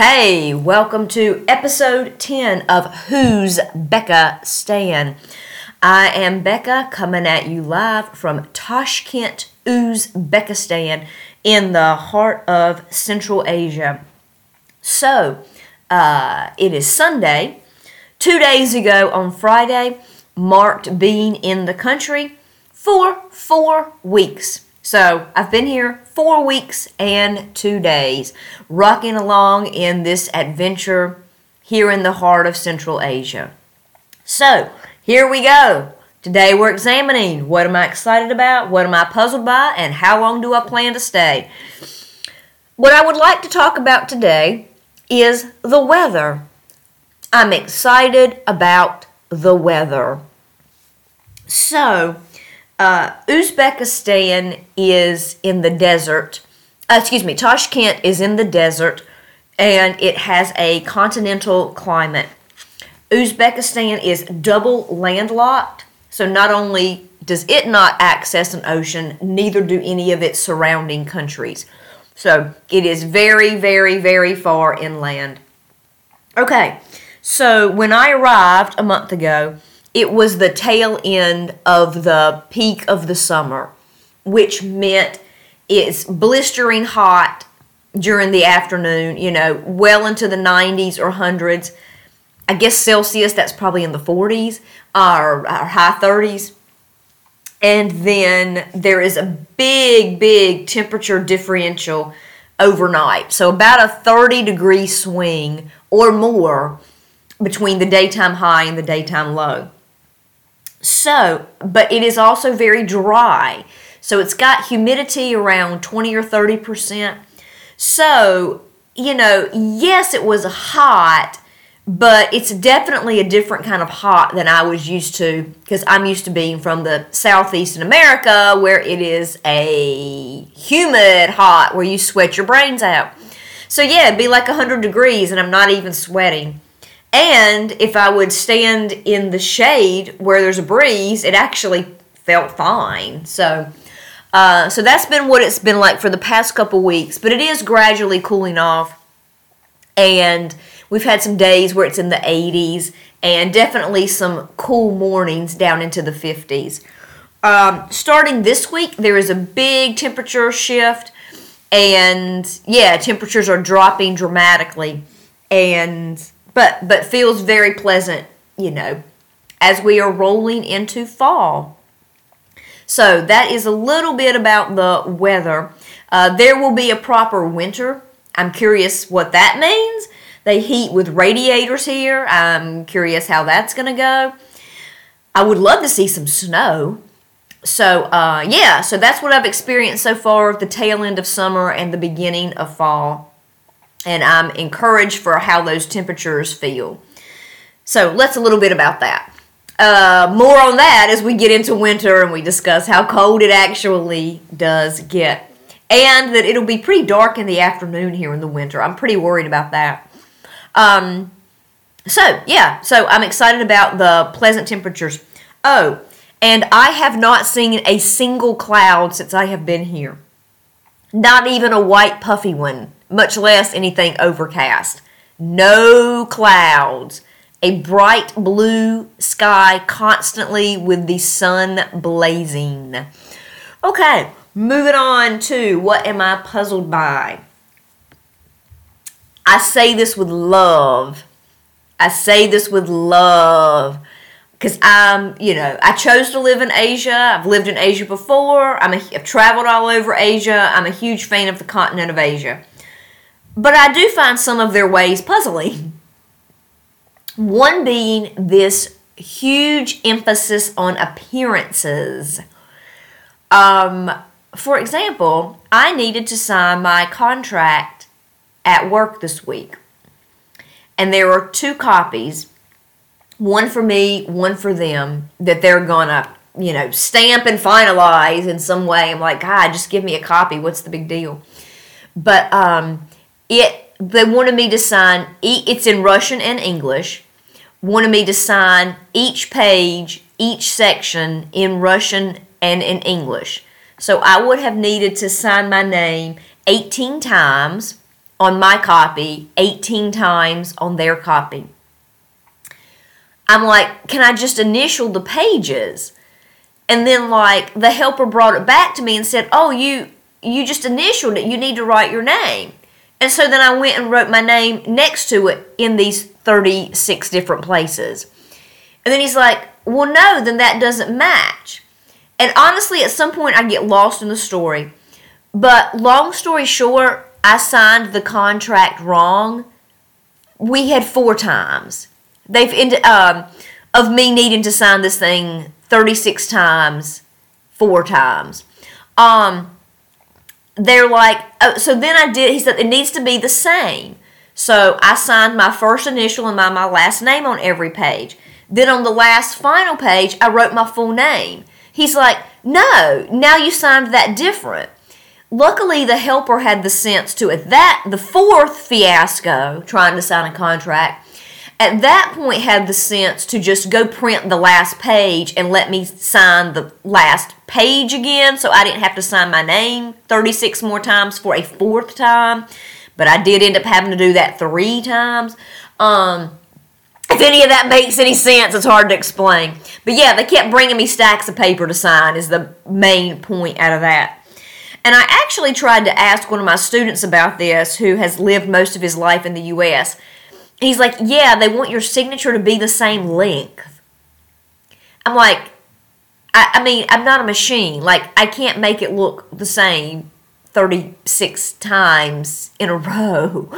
Hey, welcome to episode 10 of Who's Becca Stan. I am Becca coming at you live from Tashkent, Uzbekistan, in the heart of Central Asia. So, uh, it is Sunday. Two days ago on Friday marked being in the country for four weeks. So I've been here four weeks and two days, rocking along in this adventure here in the heart of Central Asia. So here we go. Today we're examining what am I excited about, what am I puzzled by, and how long do I plan to stay. What I would like to talk about today is the weather. I'm excited about the weather. So, uh, Uzbekistan is in the desert. Uh, excuse me, Tashkent is in the desert and it has a continental climate. Uzbekistan is double landlocked, so not only does it not access an ocean, neither do any of its surrounding countries. So it is very, very, very far inland. Okay, so when I arrived a month ago, it was the tail end of the peak of the summer, which meant it's blistering hot during the afternoon, you know, well into the 90s or hundreds. I guess Celsius, that's probably in the 40s uh, or, or high 30s. And then there is a big, big temperature differential overnight. So about a 30 degree swing or more between the daytime high and the daytime low. So, but it is also very dry. So it's got humidity around 20 or 30%. So, you know, yes, it was hot, but it's definitely a different kind of hot than I was used to because I'm used to being from the southeast in America where it is a humid hot where you sweat your brains out. So, yeah, it'd be like 100 degrees and I'm not even sweating. And if I would stand in the shade where there's a breeze, it actually felt fine. So, uh, so that's been what it's been like for the past couple weeks. But it is gradually cooling off, and we've had some days where it's in the 80s, and definitely some cool mornings down into the 50s. Um, starting this week, there is a big temperature shift, and yeah, temperatures are dropping dramatically, and but but feels very pleasant, you know, as we are rolling into fall. So that is a little bit about the weather. Uh, there will be a proper winter. I'm curious what that means. They heat with radiators here. I'm curious how that's going to go. I would love to see some snow. So, uh, yeah, so that's what I've experienced so far the tail end of summer and the beginning of fall and I'm encouraged for how those temperatures feel. So let's a little bit about that. Uh, more on that as we get into winter and we discuss how cold it actually does get. And that it'll be pretty dark in the afternoon here in the winter. I'm pretty worried about that. Um, so, yeah, so I'm excited about the pleasant temperatures. Oh, and I have not seen a single cloud since I have been here. Not even a white puffy one much less anything overcast. No clouds. A bright blue sky constantly with the sun blazing. Okay, moving on to what am I puzzled by? I say this with love. I say this with love because I'm, you know, I chose to live in Asia. I've lived in Asia before. I'm a, I've traveled all over Asia. I'm a huge fan of the continent of Asia. But I do find some of their ways puzzling. One being this huge emphasis on appearances. Um, for example, I needed to sign my contract at work this week. And there are two copies, one for me, one for them, that they're gonna, you know, stamp and finalize in some way. I'm like, God, just give me a copy. What's the big deal? But um, it they wanted me to sign it's in Russian and English wanted me to sign each page each section in Russian and in English so I would have needed to sign my name 18 times on my copy, 18 times on their copy. I'm like, can I just initial the pages? And then like the helper brought it back to me and said, "Oh, you you just initialed it. You need to write your name." And so then I went and wrote my name next to it in these 36 different places. And then he's like, "Well, no, then that doesn't match." And honestly, at some point I get lost in the story. But long story short, I signed the contract wrong. We had four times. They've ended um, of me needing to sign this thing 36 times, four times. Um, they're like, oh, so then I did, he said, it needs to be the same. So I signed my first initial and my, my last name on every page. Then on the last final page, I wrote my full name. He's like, no, now you signed that different. Luckily, the helper had the sense to, at that, the fourth fiasco, trying to sign a contract, at that point had the sense to just go print the last page and let me sign the last page again so I didn't have to sign my name 36 more times for a fourth time. But I did end up having to do that three times. Um, if any of that makes any sense, it's hard to explain. But yeah, they kept bringing me stacks of paper to sign, is the main point out of that. And I actually tried to ask one of my students about this who has lived most of his life in the U.S he's like, yeah, they want your signature to be the same length. I'm like, I, I mean, I'm not a machine. Like, I can't make it look the same 36 times in a row.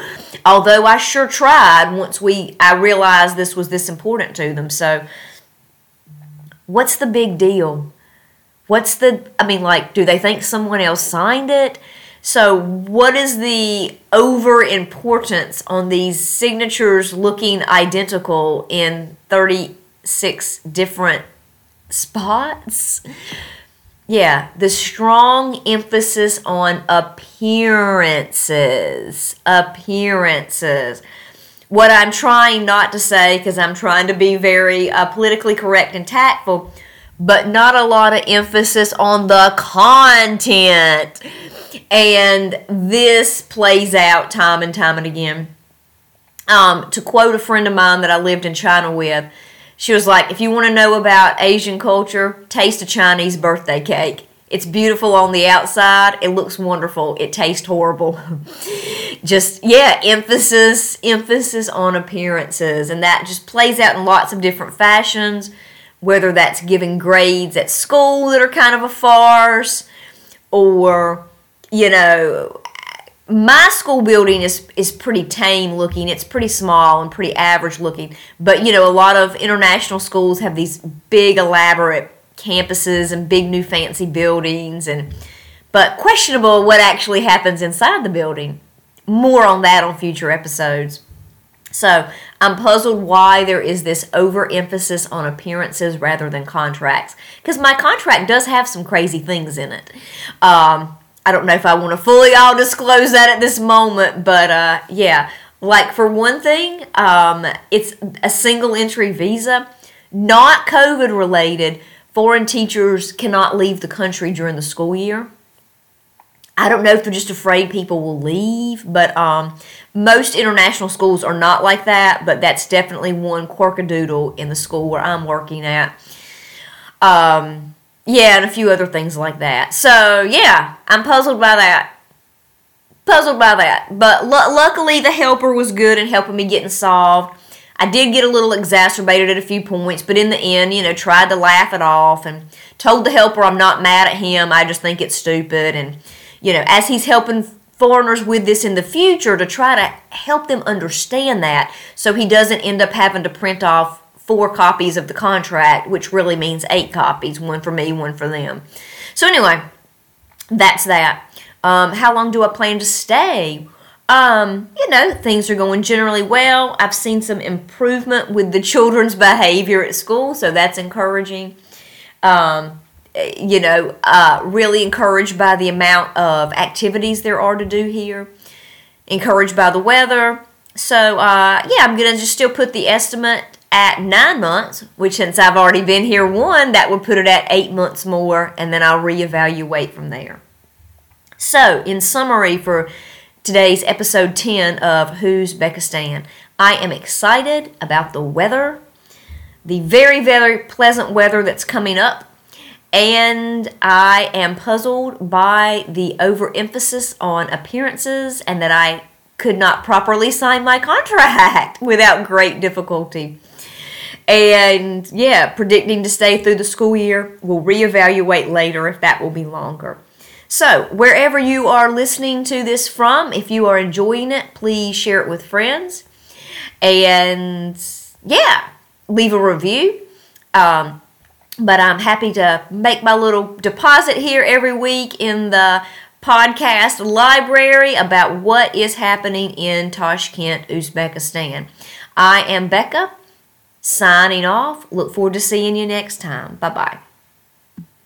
Although I sure tried once we I realized this was this important to them. So what's the big deal? What's the I mean like do they think someone else signed it? So, what is the over importance on these signatures looking identical in 36 different spots? Yeah, the strong emphasis on appearances. Appearances. What I'm trying not to say, because I'm trying to be very uh, politically correct and tactful, but not a lot of emphasis on the content. And this plays out time and time and again. Um, to quote a friend of mine that I lived in China with, she was like, if you want to know about Asian culture, taste a Chinese birthday cake. It's beautiful on the outside. It looks wonderful. It tastes horrible. just, yeah, emphasis, emphasis on appearances. And that just plays out in lots of different fashions, whether that's giving grades at school that are kind of a farce or you know, my school building is is pretty tame looking. It's pretty small and pretty average looking. But you know, a lot of international schools have these big elaborate campuses and big new fancy buildings and but questionable what actually happens inside the building. More on that on future episodes. So, I'm puzzled why there is this overemphasis on appearances rather than contracts. Because my contract does have some crazy things in it. Um, I don't know if I want to fully all disclose that at this moment, but uh, yeah. Like for one thing, um, it's a single entry visa, not COVID related. Foreign teachers cannot leave the country during the school year. I don't know if they're just afraid people will leave, but um, most international schools are not like that. But that's definitely one quirkadoodle in the school where I'm working at. Um, yeah, and a few other things like that. So, yeah, I'm puzzled by that. Puzzled by that. But l- luckily, the helper was good in helping me getting solved. I did get a little exacerbated at a few points, but in the end, you know, tried to laugh it off and told the helper I'm not mad at him. I just think it's stupid. And, you know, as he's helping foreigners with this in the future to try to help them understand that so he doesn't end up having to print off four copies of the contract, which really means eight copies one for me, one for them. So, anyway, that's that. Um, how long do I plan to stay? Um, you know, things are going generally well. I've seen some improvement with the children's behavior at school, so that's encouraging. Um, you know, uh, really encouraged by the amount of activities there are to do here, encouraged by the weather. So, uh, yeah, I'm going to just still put the estimate at nine months, which since I've already been here one, that would put it at eight months more, and then I'll reevaluate from there. So, in summary, for today's episode 10 of Who's Bekistan. I am excited about the weather, the very, very pleasant weather that's coming up. And I am puzzled by the overemphasis on appearances and that I could not properly sign my contract without great difficulty. And yeah, predicting to stay through the school year. We'll reevaluate later if that will be longer. So, wherever you are listening to this from, if you are enjoying it, please share it with friends. And yeah, leave a review. Um, but I'm happy to make my little deposit here every week in the podcast library about what is happening in Tashkent, Uzbekistan. I am Becca, signing off. Look forward to seeing you next time. Bye bye.